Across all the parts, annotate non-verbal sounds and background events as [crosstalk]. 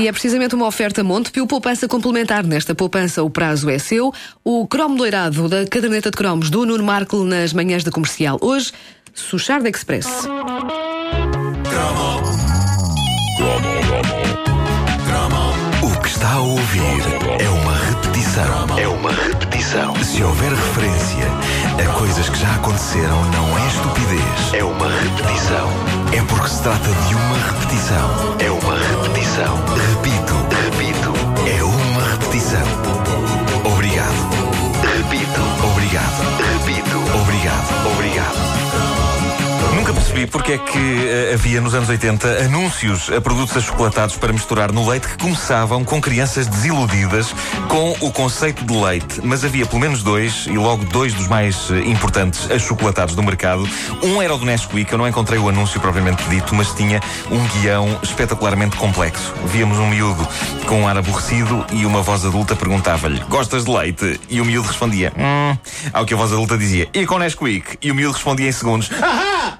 E é precisamente uma oferta Montepio Poupança Complementar. Nesta poupança, o prazo é seu. O cromo doirado da caderneta de cromos do Nuno Marco nas manhãs da comercial. Hoje, Suchard Express. O que está a ouvir é uma repetição. É uma repetição. Se houver referência a coisas que já aconteceram, não é estupidez. É uma repetição. É porque se trata de uma repetição. É uma repetição. Repito, porque é que eh, havia nos anos 80 anúncios a produtos achocolatados para misturar no leite que começavam com crianças desiludidas com o conceito de leite. Mas havia pelo menos dois, e logo dois dos mais eh, importantes achocolatados do mercado. Um era o do Nesquik, eu não encontrei o anúncio propriamente dito, mas tinha um guião espetacularmente complexo. Víamos um miúdo com um ar aborrecido e uma voz adulta perguntava-lhe: Gostas de leite? E o miúdo respondia: Hum. Ao que a voz adulta dizia: E com Nesquik? E o miúdo respondia em segundos: Ahá!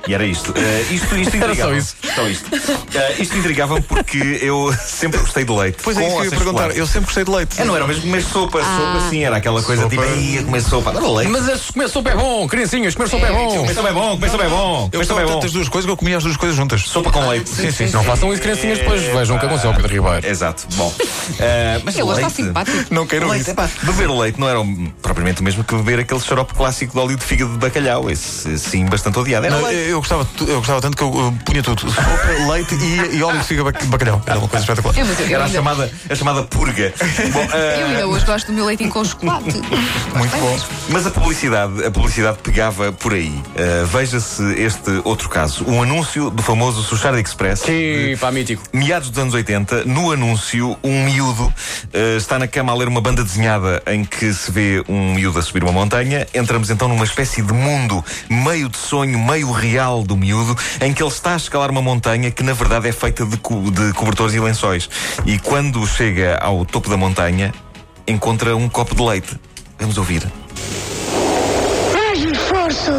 E era isto. Uh, isto, isto [laughs] Era só intrigava. isso. Só isto. Uh, isto intrigava porque eu sempre gostei de leite. Pois é, isso que eu ia perguntar. Eu sempre gostei de leite. É, não era mesmo comer sopa. Sopa sim, era aquela coisa Sopa. tipo, ia comer sopa. Adoro leite. Mas comer sopa é bom, criancinhas, comer sopa é bom. Comer sopa é bom, comer sopa é bom. Eu Comer sopa gostava é bom. tanto das duas coisas que eu comia as duas coisas juntas. Sopa com leite. Sim, sim. Não façam isso, criancinhas, depois vejam o que aconteceu ao Pedro Ribeiro. Exato. Bom. Uh, mas Ele está leite- simpático. Não queiram Leite, isso. epá, beber leite não era o- propriamente o mesmo que beber aquele xarope clássico de óleo de fígado de bacalhau. Esse, sim, bastante odiado. Era Não, leite. eu, eu gostava, eu gostava tanto que eu, uh, punha tudo: sopa, leite e, e óleo de figa bac- bacalhau. Era uma coisa espetacular. É, mas eu, Era a ainda, chamada, a chamada purga. Bom, uh, [laughs] eu ainda hoje gosto do meu leitinho com chocolate. Muito bom. Mas a publicidade, a publicidade pegava por aí. Uh, Veja-se este outro caso. Um anúncio do famoso Sushard Express. Sim, pá, mítico. Meados dos anos 80, no anúncio, um miúdo eh, está na cama a ler uma banda desenhada em que se vê um miúdo a subir uma montanha. Entramos então numa espécie de mundo meio de sonho, meio real do miúdo, em que ele está a escalar uma montanha que na verdade é feita de, co- de cobertores e lençóis. E quando chega ao topo da montanha, encontra um copo de leite. Vamos ouvir. Mais esforço.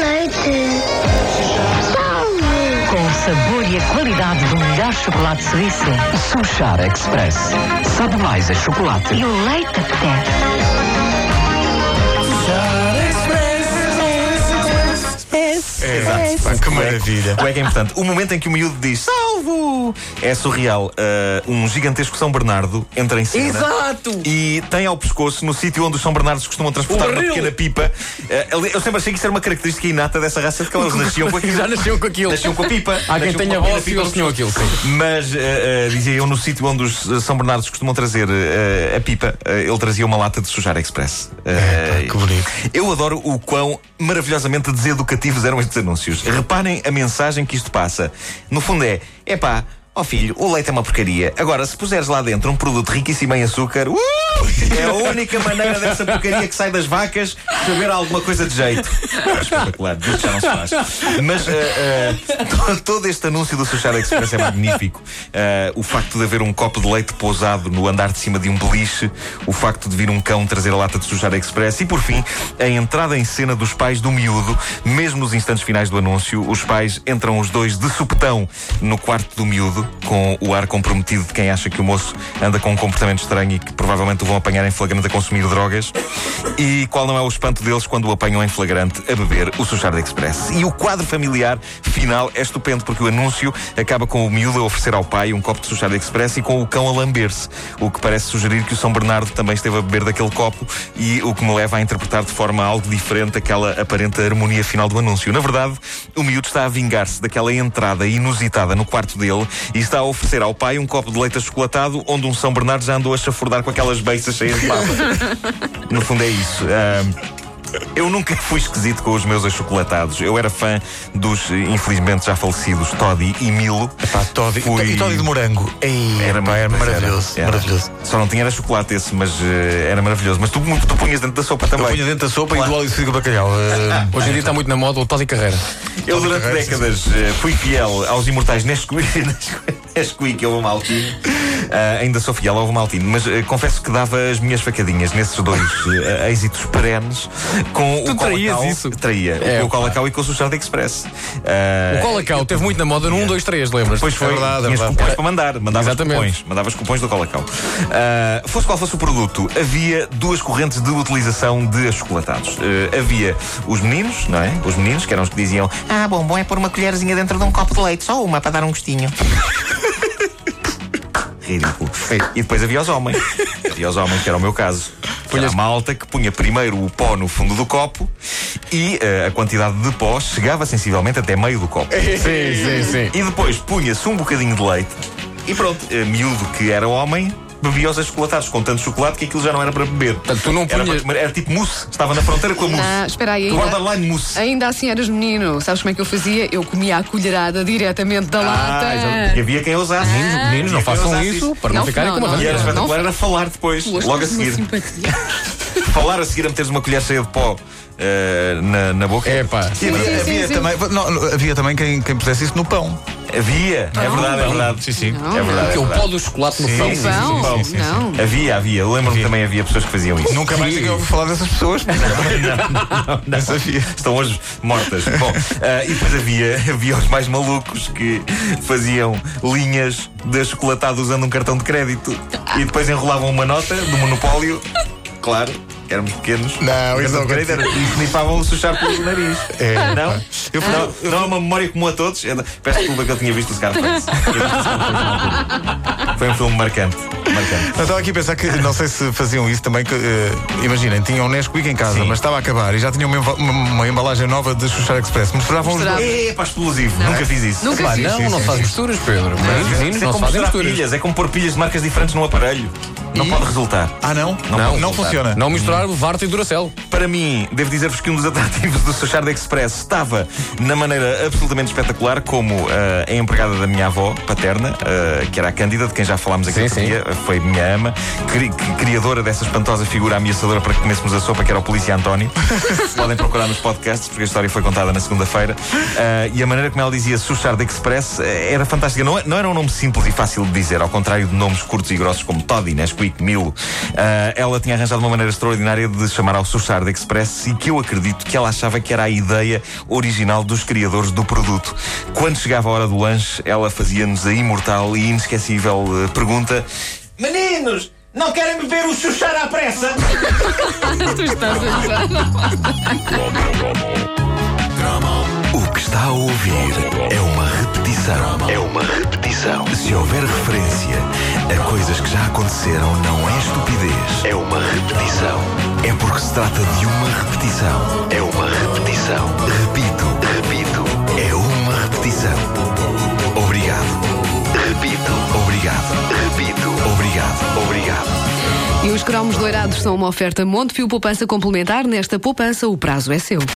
Leite. Salve. Com o sabor e a qualidade do melhor chocolate suíço. Suchar Express. Sabe mais a chocolate. E o leite apetece. Exato. Pá, que maravilha. O é que é importante. O momento em que o miúdo diz salvo é surreal. Eh, um gigantesco São Bernardo entra em cena. Exato! E tem ao pescoço, no sítio onde os São Bernardos costumam transportar uma pequena pipa. ali- eu sempre achei que isso era uma característica inata dessa raça de que eles nasciam com aquilo. Já nasciam com aquilo. Nasciam com a pipa. Há quem tenha voz e eles tinham aquilo, sim. mas, eh, eh, dizia eu, no sítio onde os eh, São Bernardos costumam trazer eh, a pipa, ele trazia uma lata de sujar express. Eh, que bonito. Eu adoro o quão maravilhosamente deseducativos eram estes anúncios. Reparem a mensagem que isto passa. No fundo é: epá, ó filho, o leite é uma porcaria. Agora, se puseres lá dentro um produto riquíssimo em açúcar, uh, é a única maneira dessa porcaria que sai das vacas saber alguma coisa de jeito. Espetacular, disso já não se faz. Mas eh, to- [laughs] todo este anúncio do Sushar Express é magnífico. Eh, o facto de haver um copo de leite pousado no andar de cima de um beliche, o facto de vir um cão trazer a lata de Sushar Express e, por fim, a entrada em cena dos pais do miúdo, mesmo nos instantes finais do anúncio, os pais entram os dois de supetão no quarto do miúdo, com o ar comprometido de quem acha que o moço anda com um comportamento estranho e que provavelmente o vão apanhar em flagrante a consumir drogas. E qual não é o espanto deles quando o apanham em flagrante a beber o Sushard Express? E o quadro familiar final é estupendo porque o anúncio acaba com o miúdo a oferecer ao pai um copo de Sushard Express e com o cão a lamber-se, o que parece sugerir que o São Bernardo também esteve a beber daquele copo e o que me leva a interpretar de forma algo diferente aquela aparente harmonia final do anúncio. Na verdade, o miúdo está a vingar-se daquela entrada inusitada no quarto dele e está a oferecer ao pai um copo de leite achocolatado onde um São Bernardo já andou a chafurdar com aquelas beiças cheias de baba. [laughs] No fundo é isso. Eu nunca fui esquisito com os meus achocolatados. Eu era fã dos, infelizmente, já falecidos Toddy e Milo. Pá, Toddy, Fui- E Toddy de morango. Ei, Era, pá, era maravilhoso. era. Maravilhoso. Só não tinha era chocolate esse, mas eh, era maravilhoso. Mas tu, tu punhas dentro da sopa Eu também. punha dentro da sopa Claro. e do óleo de figa bacalhau. Eh, [laughs] Hoje em dia está muito na moda o Toddy Carreira. Eu durante Carreira, décadas eh, fui fiel aos imortais Nesquik. [laughs] Nesquik. Nesquik houve maltinho. Ah, ainda sou fiel ao maltinho, mas ah, confesso que dava as minhas facadinhas nesses dois ah, êxitos perenes com Tu o traías Colacau. isso? Traía. É, o pá. Colacau e com o Sushard Express. Ah, O Colacau teve muito na moda no 1, 2, 3, lembras? Depois foi, É verdade, é tinhas verdade. cupons para mandar, mandavas Exatamente. cupons, mandavas cupons do Colacau. Ah, fosse qual fosse o produto, havia duas correntes de utilização de achocolatados. Ah, havia os meninos, não é? Os meninos, que eram os que diziam: Ah, bom, bom é pôr uma colherzinha dentro de um copo de leite, só uma para dar um gostinho. Ridículo. E depois havia os homens. [laughs] Havia os homens, que era o meu caso. Punha a malta que punha primeiro o pó no fundo do copo e ah, a quantidade de pó chegava sensivelmente até meio do copo. Sim, sim, sim. E depois punha-se um bocadinho de leite e pronto, eh, miúdo que era homem, bebia os achocolatados com tanto chocolate que aquilo já não era para beber. Portanto, tu não Era, punhas- comer, era tipo mousse, estava na fronteira com a mousse. Ah, espera aí, ainda, Borderline mousse. ainda assim eras menino. Sabes como é que eu fazia? Eu comia a colherada diretamente da Ah, lata. já- porque havia quem ousasse. Meninos, meninos, não façam ousasse isso para não, Não, ficarem não, com uma não. E era espetacular, era falar depois, hoje logo a seguir. [laughs] Falar a seguir a meteres uma colher cheia de pó eh, na, na boca. É pá. E havia, sim, havia sim. também, não, havia também quem, quem pusesse isso no pão. Havia, é verdade, é verdade. Sim, sim. Não, É verdade. Que é é o pó do chocolate no Sim, pão. sim, sim, sim, sim. Não. Havia, havia. Lembro-me que também havia pessoas que faziam isso. Nunca mais ninguém ouviu falar dessas pessoas. [laughs] não, não sabia. [laughs] Estão hoje mortas. Bom, ah, e depois havia, havia os mais malucos que faziam linhas de achocolatado usando um cartão de crédito e depois enrolavam uma nota do monopólio. Claro, éramos pequenos. Não, isso não era- e snifavam o suchar pelo nariz. É, não? pá. Eu fui- não, não é uma memória comum a todos. Eu- peço desculpa que eu tinha visto o Scarface. Eu. [laughs] Foi um filme marcante. Marcante. Eu estava aqui a pensar que não sei se faziam isso também. Que, eh, imaginem, tinham um Nesquik em casa, Sim. mas estava a acabar e já tinham uma, uma- uma embalagem nova de Xuxar Express. Misturavam os dois. É, pá, explosivo. Nunca fiz isso. Nunca fiz. não, sim, não sim, faz sim. misturas, Pedro. Meninos, meninos é não como fazem misturar misturas. pilhas, é como pôr pilhas de marcas diferentes num aparelho. Não pode resultar. Ah, não? Não, Não, pode não resultar. funciona. Não misturar Varte e Duracell. Para mim, devo dizer-vos que um dos atrativos do Suchard Express estava na maneira absolutamente espetacular como ah, a empregada da minha avó paterna, ah, que era a Cândida, de quem já falámos aqui Sim, outro sim. dia, foi minha ama, cri- criadora dessa espantosa figura ameaçadora para que comêssemos a sopa, que era o Polícia António. [laughs] Podem procurar nos podcasts, porque a história foi contada na segunda-feira. Ah, e a maneira como ela dizia Suchard Express eh, era fantástica. Não, é- não era um nome simples e fácil de dizer, ao contrário de nomes curtos e grossos como Toddy, Nesquik, Milo. Ah, ela tinha arranjado uma maneira extraordinária de chamar ao Suchard Express e que eu acredito que ela achava que era a ideia original dos criadores do produto. Quando chegava a hora do lanche, ela fazia-nos a imortal e inesquecível eh, pergunta: Meninos, não querem beber o Suchar à pressa? [laughs] Tu estás a usar. O que está a ouvir é uma repetição. É uma repetição. Se houver referência a coisas que já aconteceram, não é estupidez. É uma repetição. É porque se trata de uma repetição. É uma repetição. Repito, repito. É uma repetição. E os cromos doirados são uma oferta Montepio Poupança Complementar. Nesta poupança, o prazo é seu.